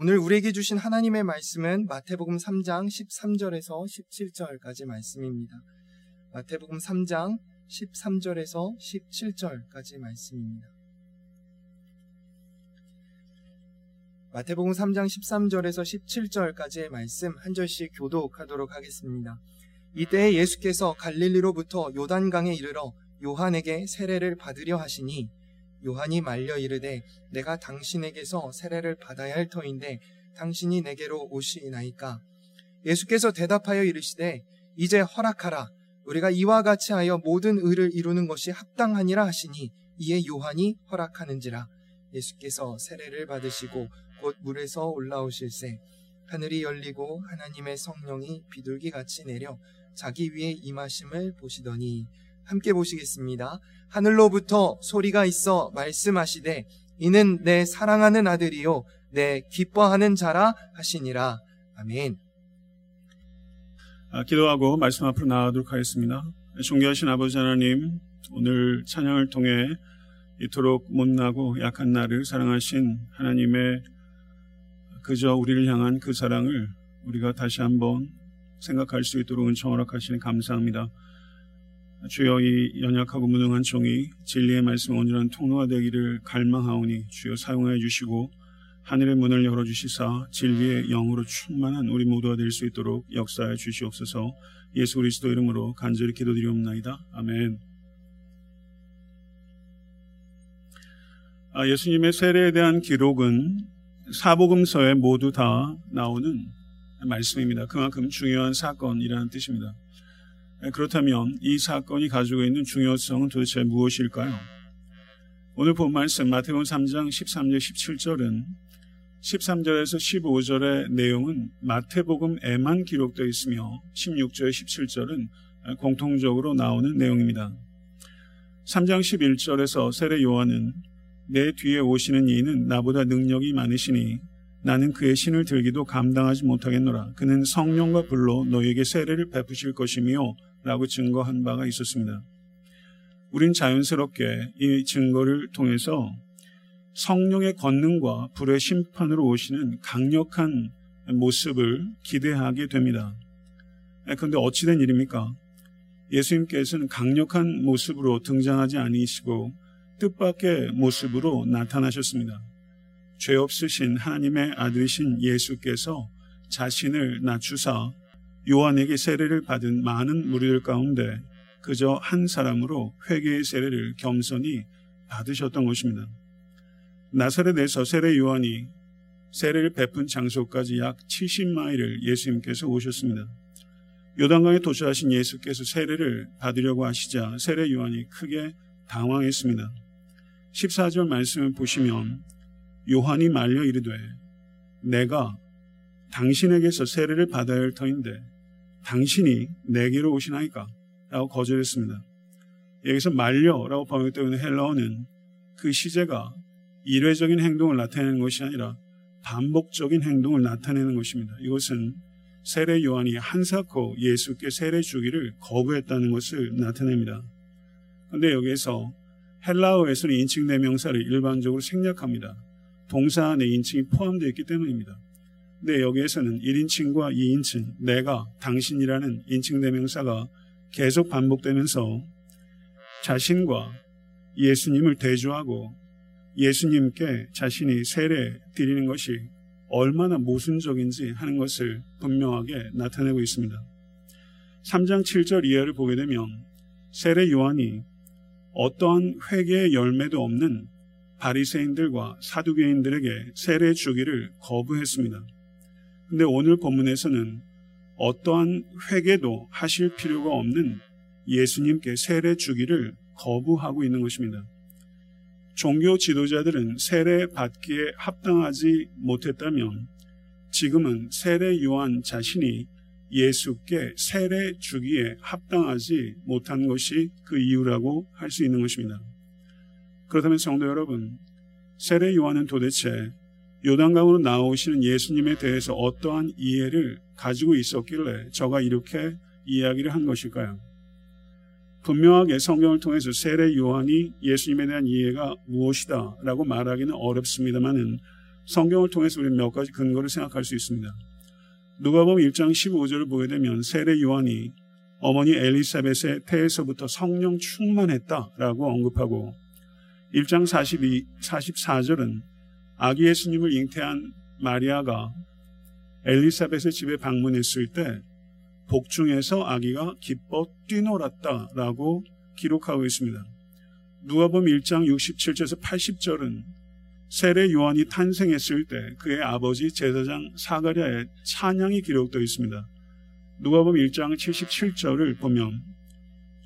오늘 우리에게 주신 하나님의 말씀은 마태복음 3장 13절에서 17절까지 말씀입니다. 마태복음 3장 13절에서 17절까지 말씀입니다. 마태복음 3장 13절에서 17절까지의 말씀 한 절씩 교독하도록 하겠습니다. 이때 예수께서 갈릴리로부터 요단강에 이르러 요한에게 세례를 받으려 하시니 요한이 말려 이르되 내가 당신에게서 세례를 받아야 할 터인데 당신이 내게로 오시나이까? 예수께서 대답하여 이르시되 이제 허락하라. 우리가 이와 같이 하여 모든 의를 이루는 것이 합당하니라 하시니 이에 요한이 허락하는지라. 예수께서 세례를 받으시고 곧 물에서 올라오실새 하늘이 열리고 하나님의 성령이 비둘기 같이 내려 자기 위에 임하심을 보시더니 함께 보시겠습니다. 하늘로부터 소리가 있어 말씀하시되 이는 내 사랑하는 아들이요 내 기뻐하는 자라 하시니라. 아멘. 아, 기도하고 말씀 앞으로 나가도록 하겠습니다. 존귀하신 아버지 하나님, 오늘 찬양을 통해 이토록 못나고 약한 나를 사랑하신 하나님의 그저 우리를 향한 그 사랑을 우리가 다시 한번 생각할 수 있도록 은총 허락하시니 감사합니다. 주여 이 연약하고 무능한 종이 진리의 말씀 온전한 통로가 되기를 갈망하오니 주여 사용하여 주시고 하늘의 문을 열어주시사 진리의 영으로 충만한 우리 모두가 될 수 있도록 역사해 주시옵소서 예수 그리스도 이름으로 간절히 기도드리옵나이다. 아멘. 아, 예수님의 세례에 대한 기록은 사복음서에 모두 다 나오는 말씀입니다. 그만큼 중요한 사건이라는 뜻입니다. 네, 그렇다면 이 사건이 가지고 있는 중요성은 도대체 무엇일까요? 오늘 본 말씀 마태복음 3장 13절 17절은 13절에서 15절의 내용은 마태복음에만 기록되어 있으며 16절 17절은 공통적으로 나오는 내용입니다. 3장 11절에서 세례 요한은 내 뒤에 오시는 이는 나보다 능력이 많으시니 나는 그의 신을 들기도 감당하지 못하겠노라. 그는 성령과 불로 너에게 세례를 베푸실 것이며 라고 증거한 바가 있었습니다. 우린 자연스럽게 이 증거를 통해서 성령의 권능과 불의 심판으로 오시는 강력한 모습을 기대하게 됩니다. 그런데 어찌된 일입니까? 예수님께서는 강력한 모습으로 등장하지 아니시고 뜻밖의 모습으로 나타나셨습니다. 죄 없으신 하나님의 아들이신 예수께서 자신을 낮추사 요한에게 세례를 받은 많은 무리들 가운데 그저 한 사람으로 회개의 세례를 겸손히 받으셨던 것입니다. 나사렛에서 세례 요한이 세례를 베푼 장소까지 약 70마일을 예수님께서 오셨습니다. 요단강에 도착하신 예수께서 세례를 받으려고 하시자 세례 요한이 크게 당황했습니다. 14절 말씀을 보시면 요한이 말려 이르되 내가 당신에게서 세례를 받아야 할 터인데 당신이 내게로 오시나이까? 라고 거절했습니다. 여기서 말려라고 번역되어 있는 헬라어는 그 시제가 일회적인 행동을 나타내는 것이 아니라 반복적인 행동을 나타내는 것입니다. 이것은 세례 요한이 한사코 예수께 세례 주기를 거부했다는 것을 나타냅니다. 그런데 여기에서 헬라어에서는 인칭 대명사를 일반적으로 생략합니다. 동사 안에 인칭이 포함되어 있기 때문입니다. 근데 여기에서는 1인칭과 2인칭, 내가, 당신이라는 인칭 대명사가 계속 반복되면서 자신과 예수님을 대조하고 예수님께 자신이 세례 드리는 것이 얼마나 모순적인지 하는 것을 분명하게 나타내고 있습니다. 3장 7절 이하를 보게 되면 세례 요한이 어떠한 회개의 열매도 없는 바리새인들과 사두개인들에게 세례 주기를 거부했습니다. 근데 오늘 본문에서는 어떠한 회개도 하실 필요가 없는 예수님께 세례 주기를 거부하고 있는 것입니다. 종교 지도자들은 세례 받기에 합당하지 못했다면 지금은 세례 요한 자신이 예수께 세례 주기에 합당하지 못한 것이 그 이유라고 할 수 있는 것입니다. 그렇다면 성도 여러분, 세례 요한은 도대체 요단강으로 나오시는 예수님에 대해서 어떠한 이해를 가지고 있었길래 저가 이렇게 이야기를 한 것일까요? 분명하게 성경을 통해서 세례 요한이 예수님에 대한 이해가 무엇이다 라고 말하기는 어렵습니다만은 성경을 통해서 우리는 몇 가지 근거를 생각할 수 있습니다. 누가복음 1장 15절을 보게 되면 세례 요한이 어머니 엘리사벳의 태에서부터 성령 충만했다 라고 언급하고 1장 42, 44절은 아기 예수님을 잉태한 마리아가 엘리사벳의 집에 방문했을 때 복중에서 아기가 기뻐 뛰놀았다라고 기록하고 있습니다. 누가복음 1장 67절에서 80절은 세례 요한이 탄생했을 때 그의 아버지 제사장 사가랴의 찬양이 기록되어 있습니다. 누가복음 1장 77절을 보면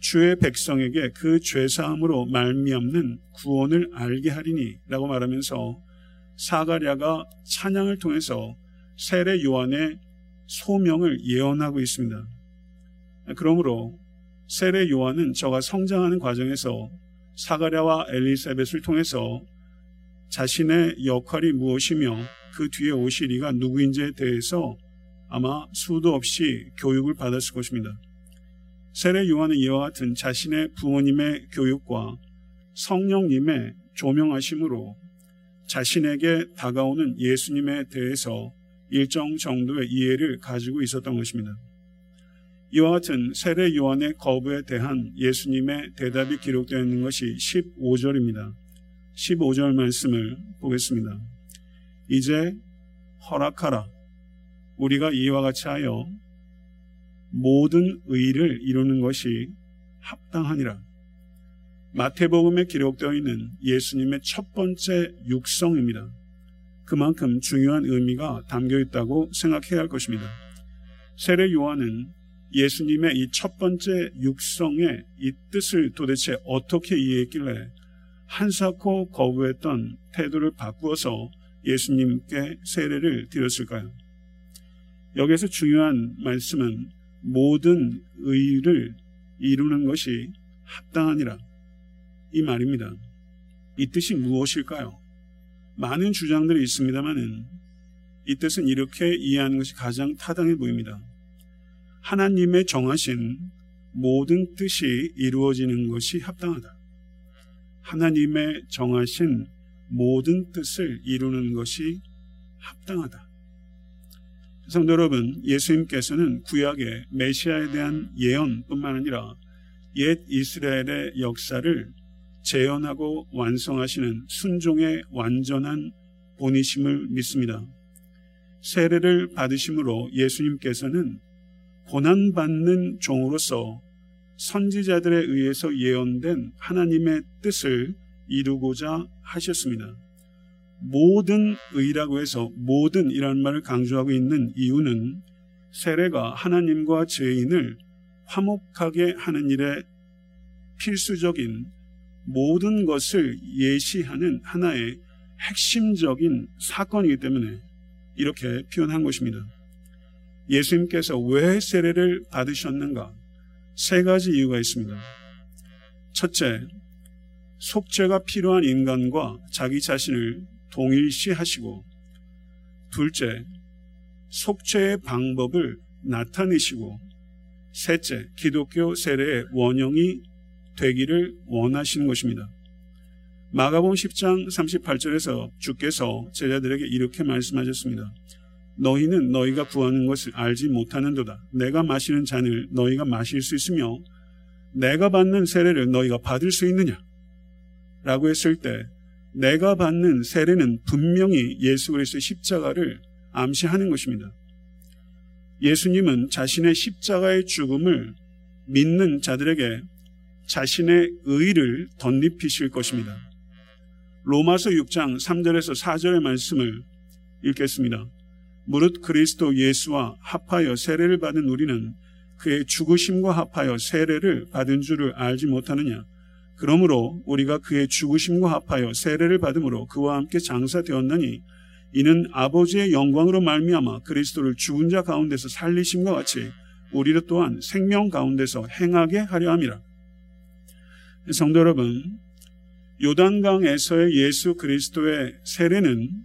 주의 백성에게 그 죄 사함으로 말미암는 구원을 알게 하리니라고 말하면서 사가랴가 찬양을 통해서 세례 요한의 소명을 예언하고 있습니다. 그러므로 세례 요한은 저가 성장하는 과정에서 사가랴와 엘리사벳을 통해서 자신의 역할이 무엇이며 그 뒤에 오실 이가 누구인지에 대해서 아마 수도 없이 교육을 받았을 것입니다. 세례 요한은 이와 같은 자신의 부모님의 교육과 성령님의 조명하심으로 자신에게 다가오는 예수님에 대해서 일정 정도의 이해를 가지고 있었던 것입니다. 이와 같은 세례 요한의 거부에 대한 예수님의 대답이 기록되어 있는 것이 15절입니다. 15절 말씀을 보겠습니다. 이제 허락하라. 우리가 이와 같이 하여 모든 의를 이루는 것이 합당하니라. 마태복음에 기록되어 있는 예수님의 첫 번째 육성입니다. 그만큼 중요한 의미가 담겨 있다고 생각해야 할 것입니다. 세례 요한은 예수님의 이 첫 번째 육성의 이 뜻을 도대체 어떻게 이해했길래 한사코 거부했던 태도를 바꾸어서 예수님께 세례를 드렸을까요? 여기서 중요한 말씀은 모든 의를 이루는 것이 합당하니라. 이 말입니다. 이 뜻이 무엇일까요? 많은 주장들이 있습니다만은 이 뜻은 이렇게 이해하는 것이 가장 타당해 보입니다. 하나님의 정하신 모든 뜻이 이루어지는 것이 합당하다. 하나님의 정하신 모든 뜻을 이루는 것이 합당하다. 성도 여러분, 예수님께서는 구약의 메시아에 대한 예언뿐만 아니라 옛 이스라엘의 역사를 재현하고 완성하시는 순종의 완전한 본이심을 믿습니다. 세례를 받으심으로 예수님께서는 고난받는 종으로서 선지자들에 의해서 예언된 하나님의 뜻을 이루고자 하셨습니다. 모든 의라고 해서 모든 이라는 말을 강조하고 있는 이유는 세례가 하나님과 죄인을 화목하게 하는 일에 필수적인 모든 것을 예시하는 하나의 핵심적인 사건이기 때문에 이렇게 표현한 것입니다. 예수님께서 왜 세례를 받으셨는가? 세 가지 이유가 있습니다. 첫째, 속죄가 필요한 인간과 자기 자신을 동일시 하시고, 둘째, 속죄의 방법을 나타내시고, 셋째, 기독교 세례의 원형이 되기를 원하시는 것입니다. 마가복음 10장 38절에서 주께서 제자들에게 이렇게 말씀하셨습니다. 너희는 너희가 구하는 것을 알지 못하는도다. 내가 마시는 잔을 너희가 마실 수 있으며 내가 받는 세례를 너희가 받을 수 있느냐? 라고 했을 때 내가 받는 세례는 분명히 예수 그리스도의 십자가를 암시하는 것입니다. 예수님은 자신의 십자가의 죽음을 믿는 자들에게 자신의 의를 덧입히실 것입니다. 로마서 6장 3절에서 4절의 말씀을 읽겠습니다. 무릇 그리스도 예수와 합하여 세례를 받은 우리는 그의 죽으심과 합하여 세례를 받은 줄을 알지 못하느냐. 그러므로 우리가 그의 죽으심과 합하여 세례를 받음으로 그와 함께 장사되었나니 이는 아버지의 영광으로 말미암아 그리스도를 죽은 자 가운데서 살리심과 같이 우리를 또한 생명 가운데서 행하게 하려 함이라. 성도 여러분, 요단강에서의 예수 그리스도의 세례는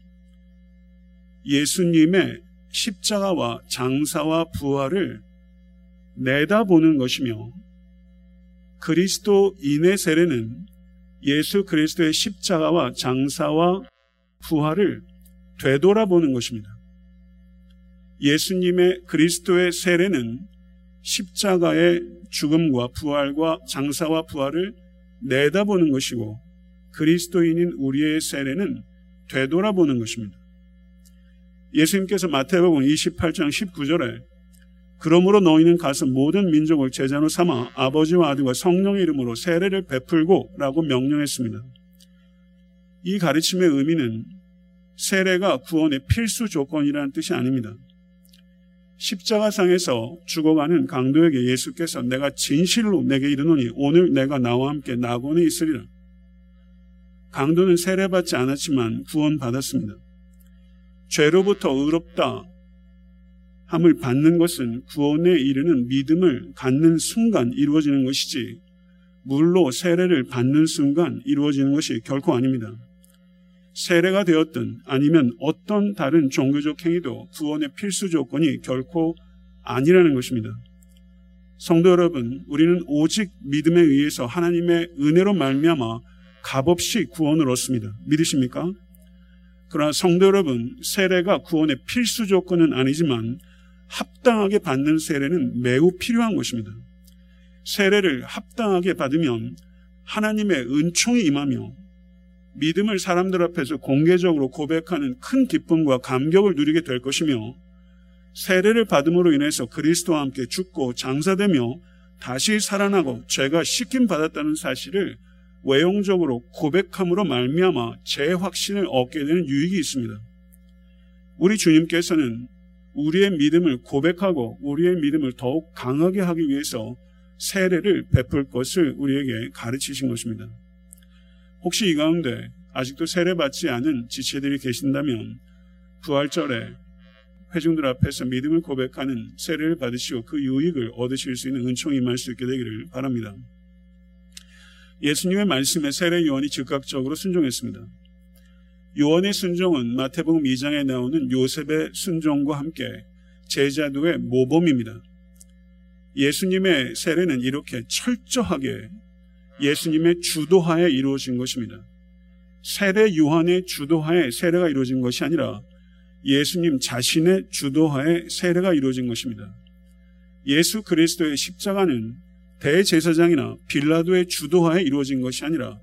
예수님의 십자가와 장사와 부활을 내다보는 것이며 그리스도인의 세례는 예수 그리스도의 십자가와 장사와 부활을 되돌아보는 것입니다. 예수님의 그리스도의 세례는 십자가의 죽음과 부활과 장사와 부활을 내다보는 것이고 그리스도인인 우리의 세례는 되돌아보는 것입니다. 예수님께서 마태복음 28장 19절에 그러므로 너희는 가서 모든 민족을 제자로 삼아 아버지와 아들과 성령의 이름으로 세례를 베풀고 라고 명령했습니다. 이 가르침의 의미는 세례가 구원의 필수 조건이라는 뜻이 아닙니다. 십자가상에서 죽어가는 강도에게 예수께서 내가 진실로 내게 이르노니 오늘 내가 나와 함께 낙원에 있으리라. 강도는 세례받지 않았지만 구원받았습니다. 죄로부터 의롭다 함을 받는 것은 구원에 이르는 믿음을 갖는 순간 이루어지는 것이지 물로 세례를 받는 순간 이루어지는 것이 결코 아닙니다. 세례가 되었든 아니면 어떤 다른 종교적 행위도 구원의 필수 조건이 결코 아니라는 것입니다. 성도 여러분, 우리는 오직 믿음에 의해서 하나님의 은혜로 말미암아 값없이 구원을 얻습니다. 믿으십니까? 그러나 성도 여러분, 세례가 구원의 필수 조건은 아니지만 합당하게 받는 세례는 매우 필요한 것입니다. 세례를 합당하게 받으면 하나님의 은총이 임하며 믿음을 사람들 앞에서 공개적으로 고백하는 큰 기쁨과 감격을 누리게 될 것이며 세례를 받음으로 인해서 그리스도와 함께 죽고 장사되며 다시 살아나고 죄가 씻김 받았다는 사실을 외형적으로 고백함으로 말미암아 재확신을 얻게 되는 유익이 있습니다. 우리 주님께서는 우리의 믿음을 고백하고 우리의 믿음을 더욱 강하게 하기 위해서 세례를 베풀 것을 우리에게 가르치신 것입니다. 혹시 이 가운데 아직도 세례받지 않은 지체들이 계신다면 부활절에 회중들 앞에서 믿음을 고백하는 세례를 받으시고 그 유익을 얻으실 수 있는 은총이 임할 수 있게 되기를 바랍니다. 예수님의 말씀에 세례 요한이 즉각적으로 순종했습니다. 요한의 순종은 마태복음 2장에 나오는 요셉의 순종과 함께 제자도의 모범입니다. 예수님의 세례는 이렇게 철저하게 예수님의 주도하에 이루어진 것입니다. 세례 요한의 주도하에 세례가 이루어진 것이 아니라 예수님 자신의 주도하에 세례가 이루어진 것입니다. 예수 그리스도의 십자가는 대제사장이나 빌라도의 주도하에 이루어진 것이 아니라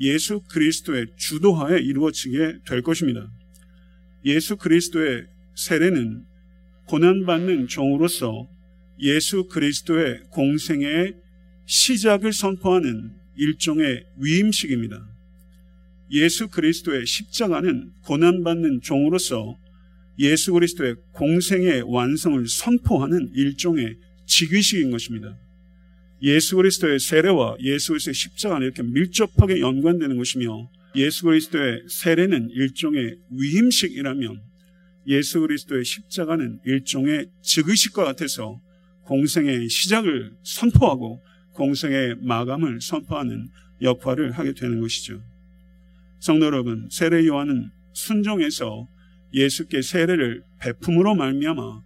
예수 그리스도의 주도하에 이루어지게 될 것입니다. 예수 그리스도의 세례는 고난받는 종으로서 예수 그리스도의 공생의 시작을 선포하는 일종의 위임식입니다. 예수 그리스도의 십자가는 고난받는 종으로서 예수 그리스도의 공생의 완성을 선포하는 일종의 직위식인 것입니다. 예수 그리스도의 세례와 예수 그리스도의 십자가는 이렇게 밀접하게 연관되는 것이며 예수 그리스도의 세례는 일종의 위임식이라면 예수 그리스도의 십자가는 일종의 즉의식과 같아서 공생의 시작을 선포하고 공생의 마감을 선포하는 역할을 하게 되는 것이죠. 성도 여러분, 세례 요한은 순종해서 예수께 세례를 베품으로 말미암아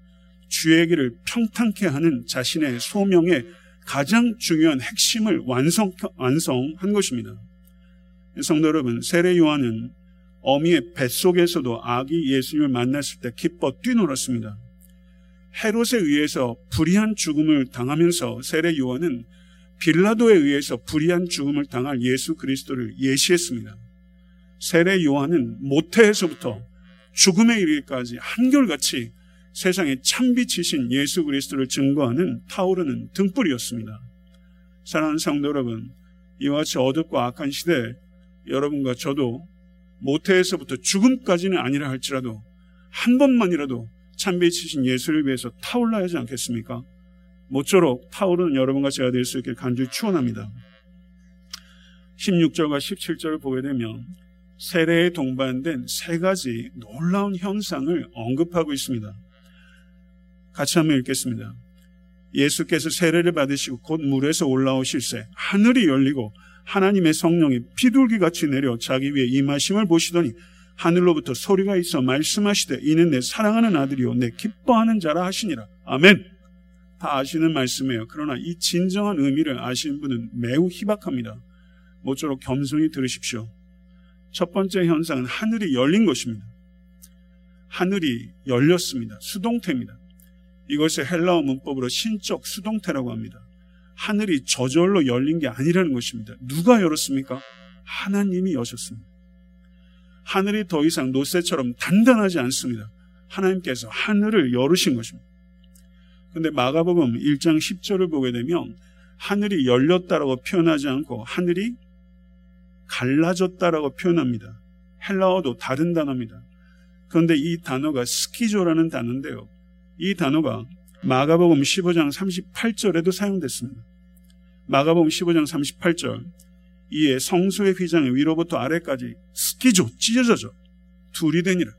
주의 길을 평탄케 하는 자신의 소명의 가장 중요한 핵심을 완성, 완성한 것입니다. 성도 여러분, 세례 요한은 어미의 뱃속에서도 아기 예수님을 만났을 때 기뻐 뛰놀았습니다. 헤롯에 의해서 불의한 죽음을 당하면서 세례 요한은 빌라도에 의해서 불의한 죽음을 당할 예수 그리스도를 예시했습니다. 세례 요한은 모태에서부터 죽음에 이르기까지 한결같이 세상에 참빛이신 예수 그리스도를 증거하는 타오르는 등불이었습니다. 사랑하는 성도 여러분, 이와 같이 어둡고 악한 시대에 여러분과 저도 모태에서부터 죽음까지는 아니라 할지라도 한 번만이라도 참빛이신 예수를 위해서 타올라야 하지 않겠습니까? 모쪼록 타오르는 여러분과 제가 될 수 있길 간절히 축원합니다. 16절과 17절을 보게 되면 세례에 동반된 세 가지 놀라운 현상을 언급하고 있습니다. 같이 한번 읽겠습니다. 예수께서 세례를 받으시고 곧 물에서 올라오실새 하늘이 열리고 하나님의 성령이 비둘기 같이 내려 자기 위에 임하심을 보시더니 하늘로부터 소리가 있어 말씀하시되 이는 내 사랑하는 아들이요 내 기뻐하는 자라 하시니라. 아멘. 다 아시는 말씀이에요. 그러나 이 진정한 의미를 아시는 분은 매우 희박합니다. 모쪼록 겸손히 들으십시오. 첫 번째 현상은 하늘이 열린 것입니다. 하늘이 열렸습니다. 수동태입니다. 이것을 헬라어 문법으로 신적 수동태라고 합니다. 하늘이 저절로 열린 게 아니라는 것입니다. 누가 열었습니까? 하나님이 여셨습니다. 하늘이 더 이상 노새처럼 단단하지 않습니다. 하나님께서 하늘을 열으신 것입니다. 근데 마가복음 1장 10절을 보게 되면 하늘이 열렸다라고 표현하지 않고 하늘이 갈라졌다라고 표현합니다. 헬라어도 다른 단어입니다. 그런데 이 단어가 스키조라는 단어인데요. 이 단어가 마가복음 15장 38절에도 사용됐습니다. 마가복음 15장 38절 이에 성소의 휘장이 위로부터 아래까지 스키조 찢어져 둘이 되니라.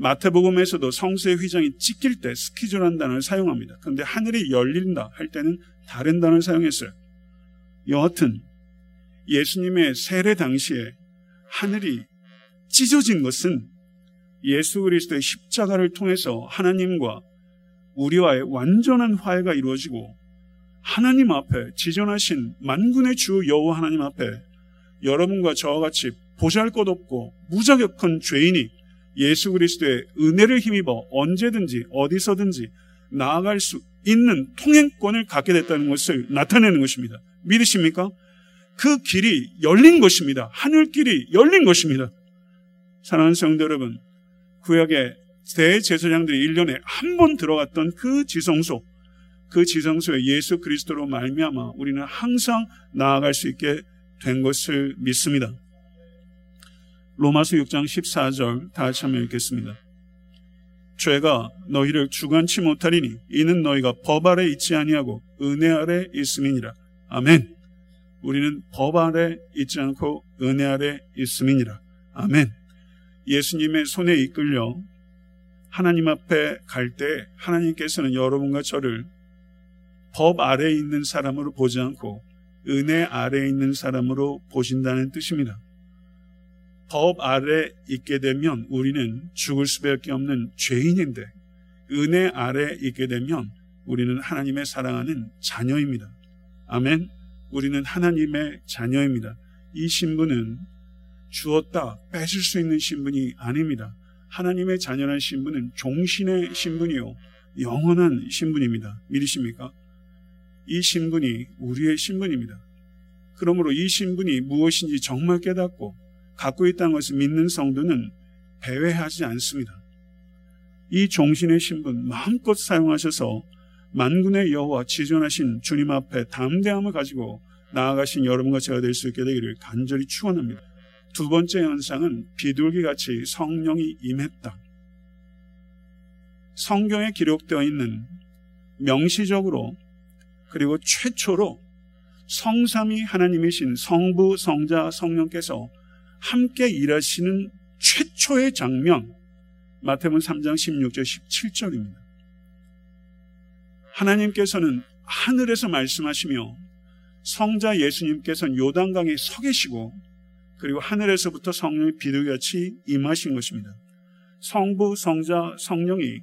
마태복음에서도 성소의 휘장이 찢길 때 스키조라는 단어를 사용합니다. 그런데 하늘이 열린다 할 때는 다른 단어를 사용했어요. 여하튼 예수님의 세례 당시에 하늘이 찢어진 것은 예수 그리스도의 십자가를 통해서 하나님과 우리와의 완전한 화해가 이루어지고 하나님 앞에 지존하신 만군의 주 여호와 하나님 앞에 여러분과 저와 같이 보잘것없고 무자격한 죄인이 예수 그리스도의 은혜를 힘입어 언제든지 어디서든지 나아갈 수 있는 통행권을 갖게 됐다는 것을 나타내는 것입니다. 믿으십니까? 그 길이 열린 것입니다. 하늘길이 열린 것입니다. 사랑하는 성도 여러분, 구약의 대제사장들이 1년에 한 번 들어갔던 그 지성소, 그 지성소에 예수 그리스도로 말미암아 우리는 항상 나아갈 수 있게 된 것을 믿습니다. 로마서 6장 14절 다시 한번 읽겠습니다. 죄가 너희를 주관치 못하리니 이는 너희가 법 아래 있지 아니하고 은혜 아래 있음이니라. 아멘. 우리는 법 아래 있지 않고 은혜 아래 있음이니라. 아멘. 예수님의 손에 이끌려 하나님 앞에 갈 때 하나님께서는 여러분과 저를 법 아래에 있는 사람으로 보지 않고 은혜 아래에 있는 사람으로 보신다는 뜻입니다. 법 아래 있게 되면 우리는 죽을 수밖에 없는 죄인인데 은혜 아래 있게 되면 우리는 하나님의 사랑하는 자녀입니다. 아멘. 우리는 하나님의 자녀입니다. 이 신분은 주었다 뺏을 수 있는 신분이 아닙니다. 하나님의 자녀란 신분은 종신의 신분이요 영원한 신분입니다. 믿으십니까? 이 신분이 우리의 신분입니다. 그러므로 이 신분이 무엇인지 정말 깨닫고 갖고 있다는 것을 믿는 성도는 배회하지 않습니다. 이 종신의 신분 마음껏 사용하셔서 만군의 여호와 지존하신 주님 앞에 담대함을 가지고 나아가신 여러분과 제가 될 수 있게 되기를 간절히 축원합니다. 두 번째 현상은 비둘기 같이 성령이 임했다. 성경에 기록되어 있는 명시적으로 그리고 최초로 성삼이 하나님이신 성부, 성자, 성령께서 함께 일하시는 최초의 장면 마태복음 3장 16절 17절입니다. 하나님께서는 하늘에서 말씀하시며 성자 예수님께서는 요단강에 서 계시고 그리고 하늘에서부터 성령이 비둘기같이 임하신 것입니다. 성부, 성자, 성령이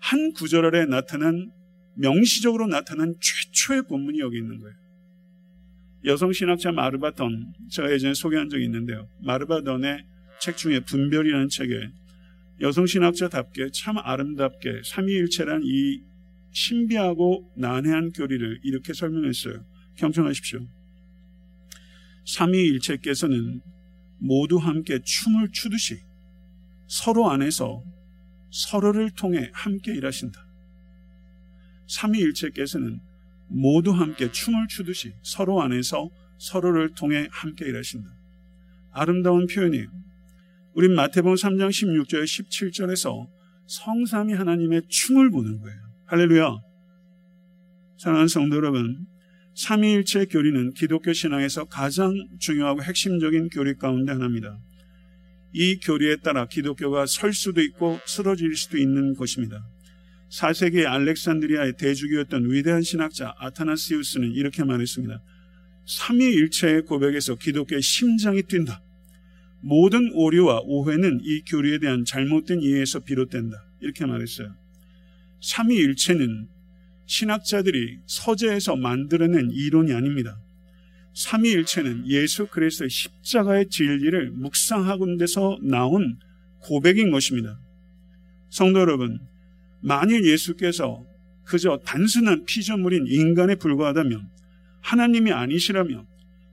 한 구절 아래 나타난 명시적으로 나타난 최초의 본문이 여기 있는 거예요. 여성 신학자 마르바던 제가 예전에 소개한 적이 있는데요. 마르바던의 책 중에 분별이라는 책에 여성 신학자답게 참 아름답게 삼위일체란 이 신비하고 난해한 교리를 이렇게 설명했어요. 경청하십시오. 삼위일체께서는 모두 함께 춤을 추듯이 서로 안에서 서로를 통해 함께 일하신다. 삼위일체께서는 모두 함께 춤을 추듯이 서로 안에서 서로를 통해 함께 일하신다. 아름다운 표현이에요. 우린 마태복음 3장 16절 17절에서 성삼이 하나님의 춤을 보는 거예요. 할렐루야. 사랑하는 성도 여러분, 삼위일체 교리는 기독교 신앙에서 가장 중요하고 핵심적인 교리 가운데 하나입니다. 이 교리에 따라 기독교가 설 수도 있고 쓰러질 수도 있는 것입니다. 4세기 알렉산드리아의 대주교였던 위대한 신학자 아타나시우스는 이렇게 말했습니다. 삼위일체의 고백에서 기독교의 심장이 뛴다. 모든 오류와 오해는 이 교리에 대한 잘못된 이해에서 비롯된다. 이렇게 말했어요. 삼위일체는 신학자들이 서재에서 만들어낸 이론이 아닙니다. 삼위일체는 예수 그리스도의 십자가의 진리를 묵상하고 데서 나온 고백인 것입니다. 성도 여러분, 만일 예수께서 그저 단순한 피조물인 인간에 불과하다면 하나님이 아니시라면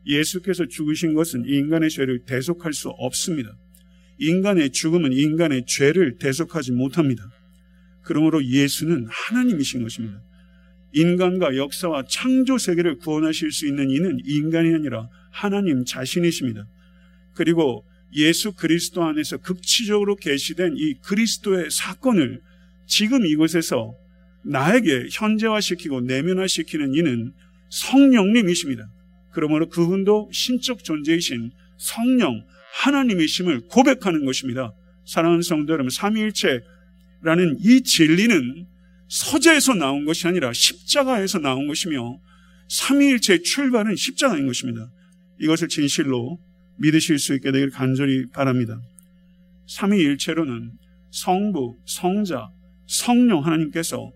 예수께서 죽으신 것은 인간의 죄를 대속할 수 없습니다. 인간의 죽음은 인간의 죄를 대속하지 못합니다. 그러므로 예수는 하나님이신 것입니다. 인간과 역사와 창조 세계를 구원하실 수 있는 이는 인간이 아니라 하나님 자신이십니다. 그리고 예수 그리스도 안에서 극치적으로 계시된 이 그리스도의 사건을 지금 이곳에서 나에게 현재화시키고 내면화시키는 이는 성령님이십니다. 그러므로 그분도 신적 존재이신 성령 하나님이심을 고백하는 것입니다. 사랑하는 성도 여러분, 삼위일체라는 이 진리는 서재에서 나온 것이 아니라 십자가에서 나온 것이며 삼위일체의 출발은 십자가인 것입니다. 이것을 진실로 믿으실 수 있게 되기를 간절히 바랍니다. 삼위일체로는 성부, 성자, 성령 하나님께서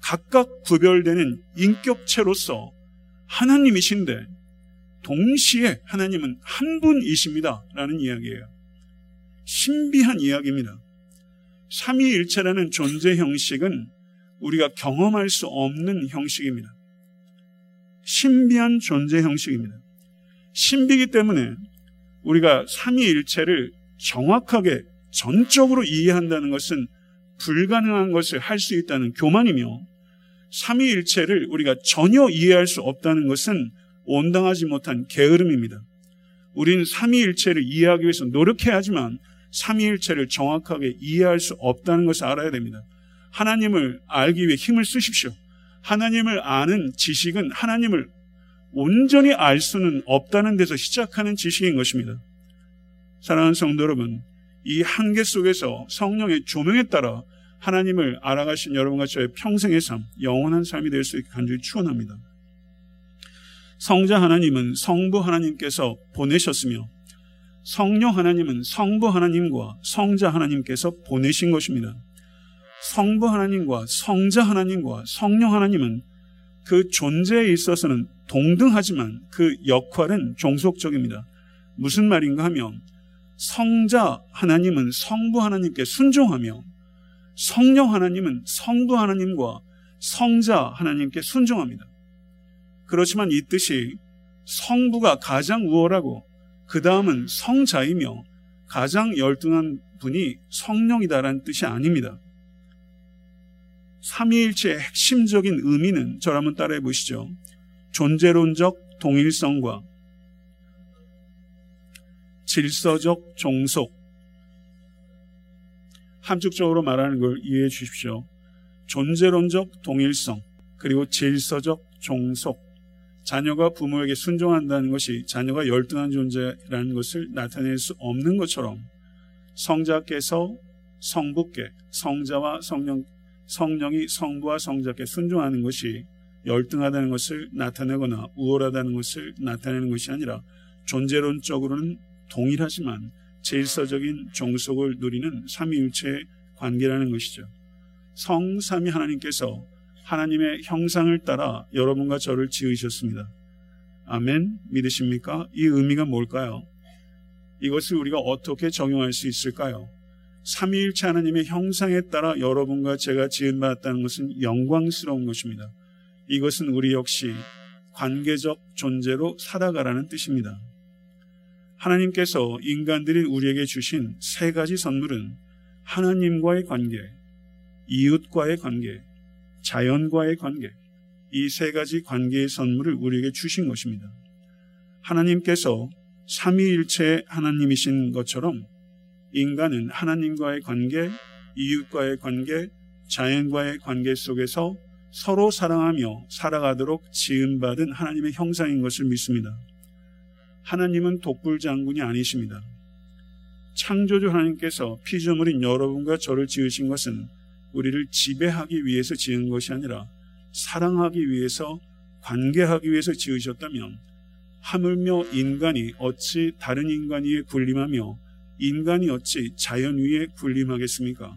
각각 구별되는 인격체로서 하나님이신데 동시에 하나님은 한 분이십니다. 라는 이야기예요. 신비한 이야기입니다. 삼위일체라는 존재 형식은 우리가 경험할 수 없는 형식입니다. 신비한 존재 형식입니다. 신비기 때문에 우리가 삼위일체를 정확하게 전적으로 이해한다는 것은 불가능한 것을 할 수 있다는 교만이며 삼위일체를 우리가 전혀 이해할 수 없다는 것은 온당하지 못한 게으름입니다. 우리는 삼위일체를 이해하기 위해서 노력해야 하지만 삼위일체를 정확하게 이해할 수 없다는 것을 알아야 됩니다. 하나님을 알기 위해 힘을 쓰십시오. 하나님을 아는 지식은 하나님을 온전히 알 수는 없다는 데서 시작하는 지식인 것입니다. 사랑하는 성도 여러분, 이 한계 속에서 성령의 조명에 따라 하나님을 알아가신 여러분과 저의 평생의 삶, 영원한 삶이 될 수 있게 간절히 축원합니다. 성자 하나님은 성부 하나님께서 보내셨으며 성령 하나님은 성부 하나님과 성자 하나님께서 보내신 것입니다. 성부 하나님과 성자 하나님과 성령 하나님은 그 존재에 있어서는 동등하지만 그 역할은 종속적입니다. 무슨 말인가 하면 성자 하나님은 성부 하나님께 순종하며 성령 하나님은 성부 하나님과 성자 하나님께 순종합니다. 그렇지만 이 뜻이 성부가 가장 우월하고 그 다음은 성자이며 가장 열등한 분이 성령이다라는 뜻이 아닙니다. 삼위일체의 핵심적인 의미는 저를 한번 따라해 보시죠. 존재론적 동일성과 질서적 종속. 함축적으로 말하는 걸 이해해 주십시오. 존재론적 동일성, 그리고 질서적 종속. 자녀가 부모에게 순종한다는 것이 자녀가 열등한 존재라는 것을 나타낼 수 없는 것처럼 성자께서 성부께, 성자와 성령, 성령이 성부와 성자께 순종하는 것이 열등하다는 것을 나타내거나 우월하다는 것을 나타내는 것이 아니라 존재론적으로는 동일하지만 질서적인 종속을 누리는 삼위일체의 관계라는 것이죠. 성삼위 하나님께서 하나님의 형상을 따라 여러분과 저를 지으셨습니다. 아멘. 믿으십니까? 이 의미가 뭘까요? 이것을 우리가 어떻게 적용할 수 있을까요? 삼위일체 하나님의 형상에 따라 여러분과 제가 지은받았다는 것은 영광스러운 것입니다. 이것은 우리 역시 관계적 존재로 살아가라는 뜻입니다. 하나님께서 인간들이 우리에게 주신 세 가지 선물은 하나님과의 관계, 이웃과의 관계, 자연과의 관계, 이 세 가지 관계의 선물을 우리에게 주신 것입니다. 하나님께서 삼위일체 하나님이신 것처럼 인간은 하나님과의 관계, 이웃과의 관계, 자연과의 관계 속에서 서로 사랑하며 살아가도록 지음받은 하나님의 형상인 것을 믿습니다. 하나님은 독불 장군이 아니십니다. 창조주 하나님께서 피조물인 여러분과 저를 지으신 것은 우리를 지배하기 위해서 지은 것이 아니라 사랑하기 위해서 관계하기 위해서 지으셨다면 하물며 인간이 어찌 다른 인간 위에 군림하며 인간이 어찌 자연 위에 군림하겠습니까?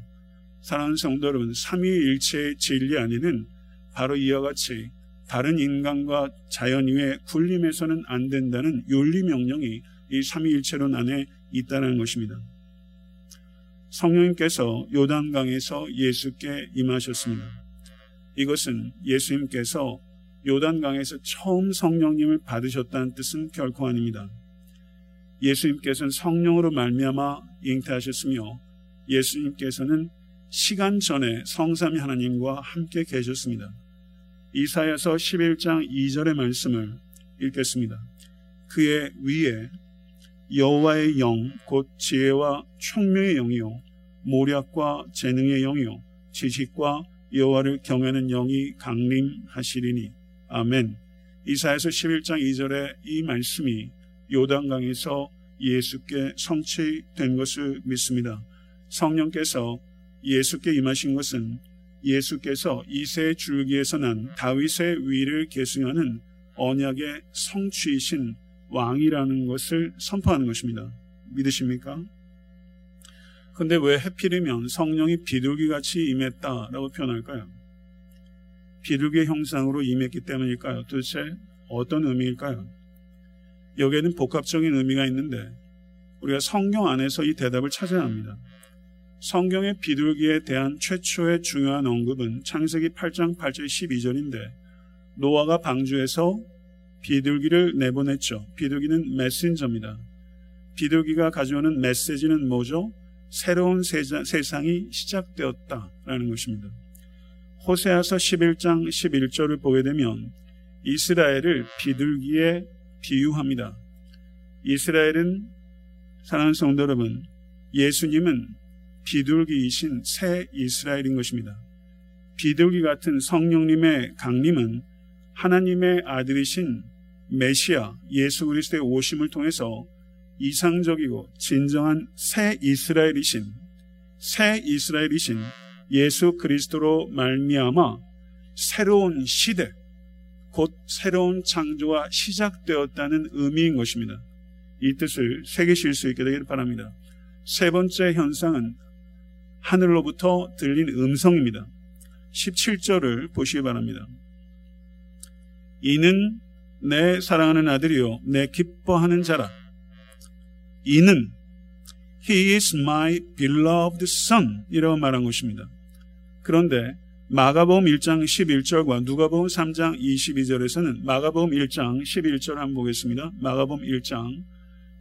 사랑하는 성도 여러분, 삼위일체의 진리 안에는 바로 이와 같이 다른 인간과 자연 위에 군림해서는 안 된다는 윤리 명령이 이 삼위일체론 안에 있다는 것입니다. 성령님께서 요단강에서 예수께 임하셨습니다. 이것은 예수님께서 요단강에서 처음 성령님을 받으셨다는 뜻은 결코 아닙니다. 예수님께서는 성령으로 말미암아 잉태하셨으며 예수님께서는 시간 전에 성삼위 하나님과 함께 계셨습니다. 이사야서 11장 2절의 말씀을 읽겠습니다. 그의 위에 여호와의 영, 곧 지혜와 총명의 영이요, 모략과 재능의 영이요, 지식과 여호와를 경외하는 영이 강림하시리니. 아멘. 이사야서 11장 2절의 이 말씀이 요단강에서 예수께 성취된 것을 믿습니다. 성령께서 예수께 임하신 것은 예수께서 이세 줄기에서 난 다윗의 위를 계승하는 언약의 성취이신 왕이라는 것을 선포하는 것입니다. 믿으십니까? 근데 왜 해필이면 성령이 비둘기 같이 임했다라고 표현할까요? 비둘기의 형상으로 임했기 때문일까요? 도대체 어떤 의미일까요? 여기에는 복합적인 의미가 있는데 우리가 성경 안에서 이 대답을 찾아야 합니다. 성경의 비둘기에 대한 최초의 중요한 언급은 창세기 8장 8절 12절인데 노아가 방주에서 비둘기를 내보냈죠. 비둘기는 메신저입니다. 비둘기가 가져오는 메시지는 뭐죠? 새로운 세상이 시작되었다라는 것입니다. 호세아서 11장 11절을 보게 되면 이스라엘을 비둘기에 비유합니다. 이스라엘은 사랑하는 성도 여러분, 예수님은 비둘기이신 새 이스라엘인 것입니다. 비둘기 같은 성령님의 강림은 하나님의 아들이신 메시아 예수 그리스도의 오심을 통해서 이상적이고 진정한 새 이스라엘이신 새 이스라엘이신 예수 그리스도로 말미암아 새로운 시대 곧 새로운 창조가 시작되었다는 의미인 것입니다. 이 뜻을 새기실 수 있게 되기를 바랍니다. 세 번째 현상은 하늘로부터 들린 음성입니다. 17절을 보시기 바랍니다. 이는 내 사랑하는 아들이요 내 기뻐하는 자라. 이는 He is my beloved son 이라고 말한 것입니다. 그런데 마가복음 1장 11절과 누가복음 3장 22절에서는 마가복음 1장 11절 한번 보겠습니다. 마가복음 1장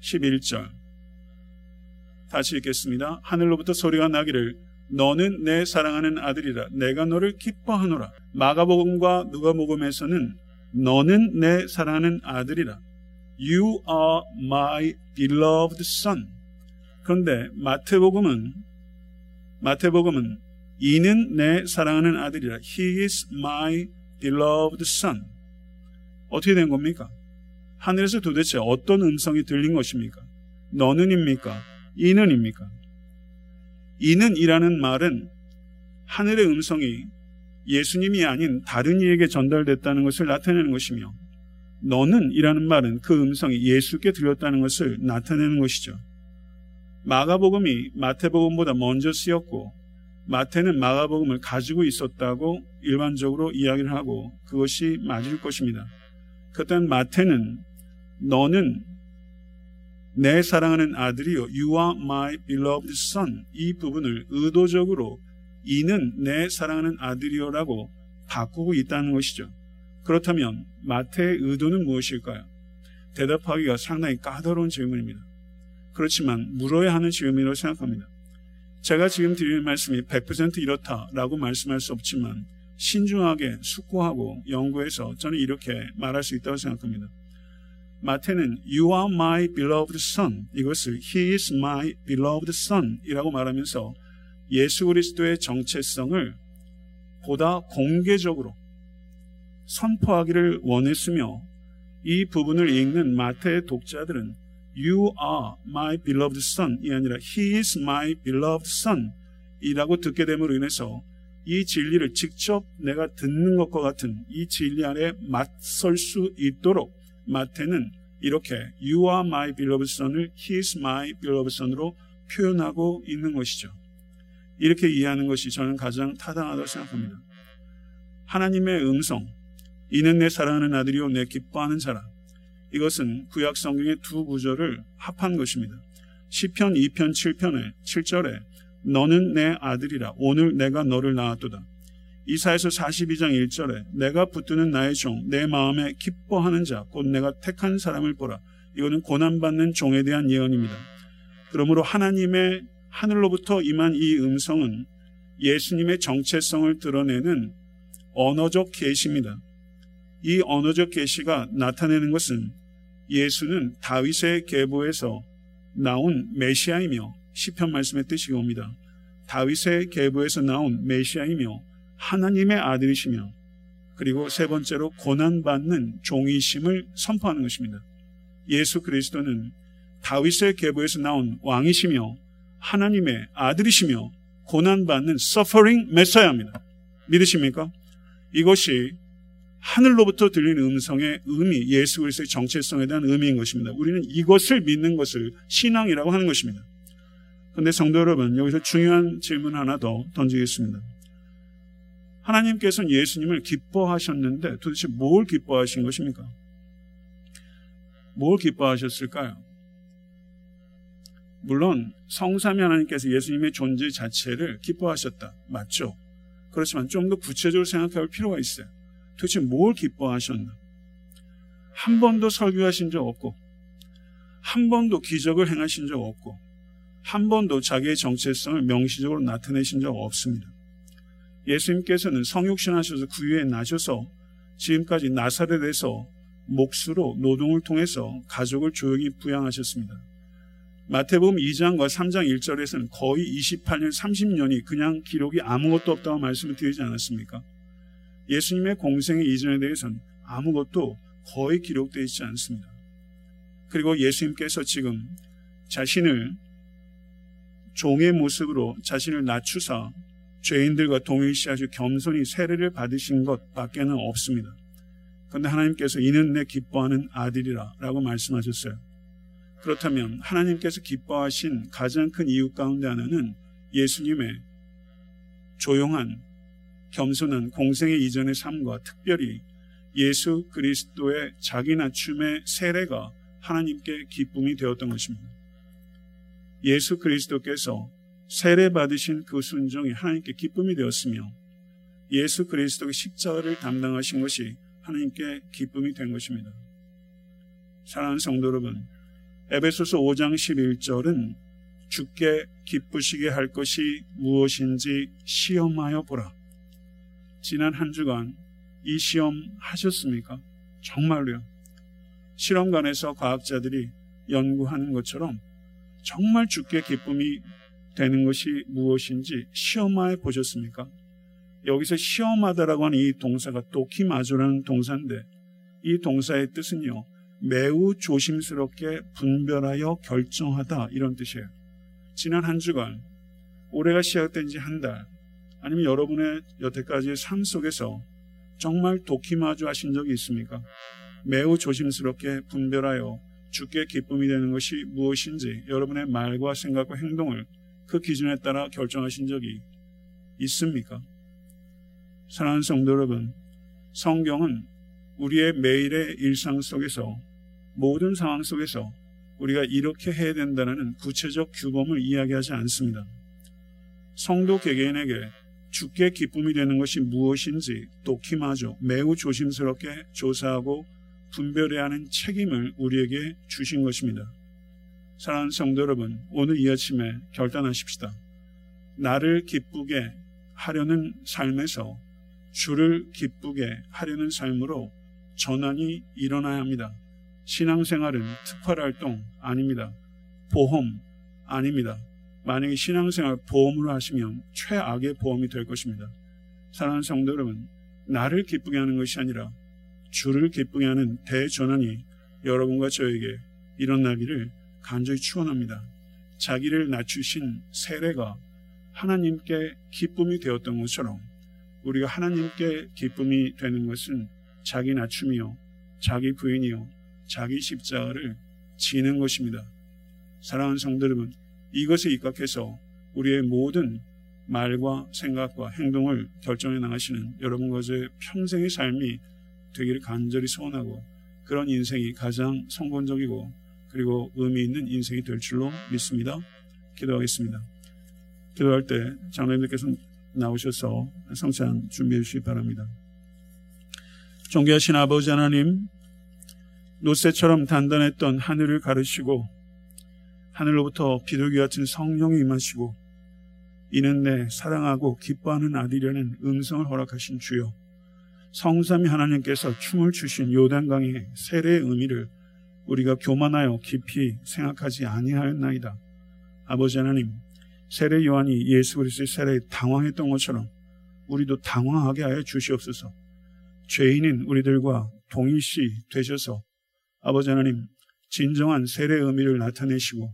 11절 다시 읽겠습니다. 하늘로부터 소리가 나기를 너는 내 사랑하는 아들이라 내가 너를 기뻐하노라. 마가복음과 누가복음에서는 너는 내 사랑하는 아들이라. You are my beloved son. 그런데 마태복음은 마태복음은 이는 내 사랑하는 아들이라. He is my beloved son. 어떻게 된 겁니까? 하늘에서 도대체 어떤 음성이 들린 것입니까? 너는입니까? 이는입니까? 이는이라는 말은 하늘의 음성이 예수님이 아닌 다른 이에게 전달됐다는 것을 나타내는 것이며 너는 이라는 말은 그 음성이 예수께 들렸다는 것을 나타내는 것이죠. 마가복음이 마태복음보다 먼저 쓰였고 마태는 마가복음을 가지고 있었다고 일반적으로 이야기를 하고 그것이 맞을 것입니다. 그땐 마태는 너는 내 사랑하는 아들이요 You are my beloved son 이 부분을 의도적으로 이는 내 사랑하는 아들이요라고 바꾸고 있다는 것이죠. 그렇다면 마태의 의도는 무엇일까요? 대답하기가 상당히 까다로운 질문입니다. 그렇지만 물어야 하는 질문이라고 생각합니다. 제가 지금 드리는 말씀이 100% 이렇다라고 말씀할 수 없지만 신중하게 숙고하고 연구해서 저는 이렇게 말할 수 있다고 생각합니다. 마태는 You are my beloved son. 이것을 He is my beloved son 이라고 말하면서 예수 그리스도의 정체성을 보다 공개적으로 선포하기를 원했으며 이 부분을 읽는 마태의 독자들은 You are my beloved son. 이 아니라 He is my beloved son. 이라고 듣게 됨으로 인해서 이 진리를 직접 내가 듣는 것과 같은 이 진리 안에 맞설 수 있도록 마태는 이렇게 You are my beloved son을 He my beloved son으로 표현하고 있는 것이죠. 이렇게 이해하는 것이 저는 가장 타당하다고 생각합니다. 하나님의 음성, 이는 내 사랑하는 아들이요 내 기뻐하는 자라. 이것은 구약 성경의 두 구절을 합한 것입니다. 시편 2편 7편에 7절에 너는 내 아들이라 오늘 내가 너를 낳았도다. 이사에서 42장 1절에 내가 붙드는 나의 종, 내 마음에 기뻐하는 자, 곧 내가 택한 사람을 보라. 이거는 고난받는 종에 대한 예언입니다. 그러므로 하나님의 하늘로부터 임한 이 음성은 예수님의 정체성을 드러내는 언어적 계시입니다. 이 언어적 계시가 나타내는 것은 예수는 다윗의 계보에서 나온 메시아이며 시편 말씀의 뜻이 옵니다. 다윗의 계보에서 나온 메시아이며 하나님의 아들이시며 그리고 세 번째로 고난받는 종이심을 선포하는 것입니다. 예수 그리스도는 다윗의 계보에서 나온 왕이시며 하나님의 아들이시며 고난받는 suffering 메사야입니다. 믿으십니까? 이것이 하늘로부터 들리는 음성의 의미, 예수 그리스도의 정체성에 대한 의미인 것입니다. 우리는 이것을 믿는 것을 신앙이라고 하는 것입니다. 그런데 성도 여러분, 여기서 중요한 질문 하나 더 던지겠습니다. 하나님께서는 예수님을 기뻐하셨는데 도대체 뭘 기뻐하신 것입니까? 뭘 기뻐하셨을까요? 물론 성삼위 하나님께서 예수님의 존재 자체를 기뻐하셨다. 맞죠? 그렇지만 좀 더 구체적으로 생각할 필요가 있어요. 도대체 뭘 기뻐하셨나? 한 번도 설교하신 적 없고, 한 번도 기적을 행하신 적 없고, 한 번도 자기의 정체성을 명시적으로 나타내신 적 없습니다. 예수님께서는 성육신하셔서 구유에 나셔서 지금까지 나사렛에서 몫으로 노동을 통해서 가족을 조용히 부양하셨습니다. 마태복음 2장과 3장 1절에서는 거의 28년, 30년이 그냥 기록이 아무것도 없다고 말씀을 드리지 않았습니까? 예수님의 공생의 이전에 대해서는 아무것도 거의 기록되어 있지 않습니다. 그리고 예수님께서 지금 자신을 종의 모습으로 자신을 낮추사 죄인들과 동일시하시 겸손히 세례를 받으신 것 밖에는 없습니다. 그런데 하나님께서 이는 내 기뻐하는 아들이라 라고 말씀하셨어요. 그렇다면 하나님께서 기뻐하신 가장 큰 이유 가운데 하나는 예수님의 조용한 겸손한 공생의 이전의 삶과 특별히 예수 그리스도의 자기 낮춤의 세례가 하나님께 기쁨이 되었던 것입니다. 예수 그리스도께서 세례 받으신 그 순종이 하나님께 기쁨이 되었으며 예수 그리스도의 십자가를 담당하신 것이 하나님께 기쁨이 된 것입니다. 사랑하는 성도 여러분, 에베소서 5장 11절은 주께 기쁘시게 할 것이 무엇인지 시험하여 보라. 지난 한 주간 이 시험 하셨습니까? 정말로요. 실험관에서 과학자들이 연구하는 것처럼 정말 주께 기쁨이 되는 것이 무엇인지 시험하여 보셨습니까? 여기서 시험하다라고 하는 이 동사가 도키마조라는 동사인데 이 동사의 뜻은요. 매우 조심스럽게 분별하여 결정하다 이런 뜻이에요. 지난 한 주간 올해가 시작된 지 한 달 아니면 여러분의 여태까지의 삶 속에서 정말 도키마주 하신 적이 있습니까? 매우 조심스럽게 분별하여 주께 기쁨이 되는 것이 무엇인지 여러분의 말과 생각과 행동을 그 기준에 따라 결정하신 적이 있습니까? 사랑하는 성도 여러분, 성경은 우리의 매일의 일상 속에서 모든 상황 속에서 우리가 이렇게 해야 된다는 구체적 규범을 이야기하지 않습니다. 성도 개개인에게 주께 기쁨이 되는 것이 무엇인지 도키마저 매우 조심스럽게 조사하고 분별해야 하는 책임을 우리에게 주신 것입니다. 사랑하는 성도 여러분, 오늘 이 아침에 결단하십시다. 나를 기쁘게 하려는 삶에서 주를 기쁘게 하려는 삶으로 전환이 일어나야 합니다. 신앙생활은 특활활동 아닙니다. 보험 아닙니다. 만약에 신앙생활 보험으로 하시면 최악의 보험이 될 것입니다. 사랑하는 성도 여러분, 나를 기쁘게 하는 것이 아니라 주를 기쁘게 하는 대전환이 여러분과 저에게 일어나기를 간절히 축원합니다. 자기를 낮추신 세례가 하나님께 기쁨이 되었던 것처럼 우리가 하나님께 기쁨이 되는 것은 자기 낮춤이요, 자기 부인이요, 자기 십자가를 지는 것입니다. 사랑하는 성도 여러분, 이것에 입각해서 우리의 모든 말과 생각과 행동을 결정해 나가시는 여러분과 제 평생의 삶이 되기를 간절히 소원하고 그런 인생이 가장 성공적이고 그리고 의미 있는 인생이 될 줄로 믿습니다. 기도하겠습니다. 기도할 때 장로님들께서 나오셔서 성찬 준비해 주시기 바랍니다. 존귀하신 아버지 하나님, 노새처럼 단단했던 하늘을 가르시고 하늘로부터 비둘기 같은 성령이 임하시고 이는 내 사랑하고 기뻐하는 아들이라는 음성을 허락하신 주여 성삼이 하나님께서 춤을 추신 요단강의 세례의 의미를 우리가 교만하여 깊이 생각하지 아니하였나이다. 아버지 하나님, 세례 요한이 예수 그리스도의 세례에 당황했던 것처럼 우리도 당황하게 하여 주시옵소서. 죄인인 우리들과 동일시 되셔서 아버지 하나님 진정한 세례 의미를 나타내시고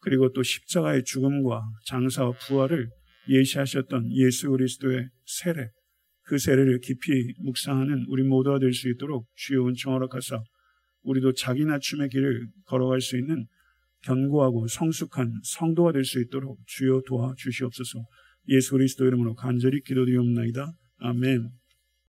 그리고 또 십자가의 죽음과 장사와 부활을 예시하셨던 예수 그리스도의 세례 그 세례를 깊이 묵상하는 우리 모두가 될 수 있도록 주여 은총 허락하사 우리도 자기 낮춤의 길을 걸어갈 수 있는 견고하고 성숙한 성도가 될 수 있도록 주여 도와 주시옵소서. 예수 그리스도 이름으로 간절히 기도드리옵나이다. 아멘.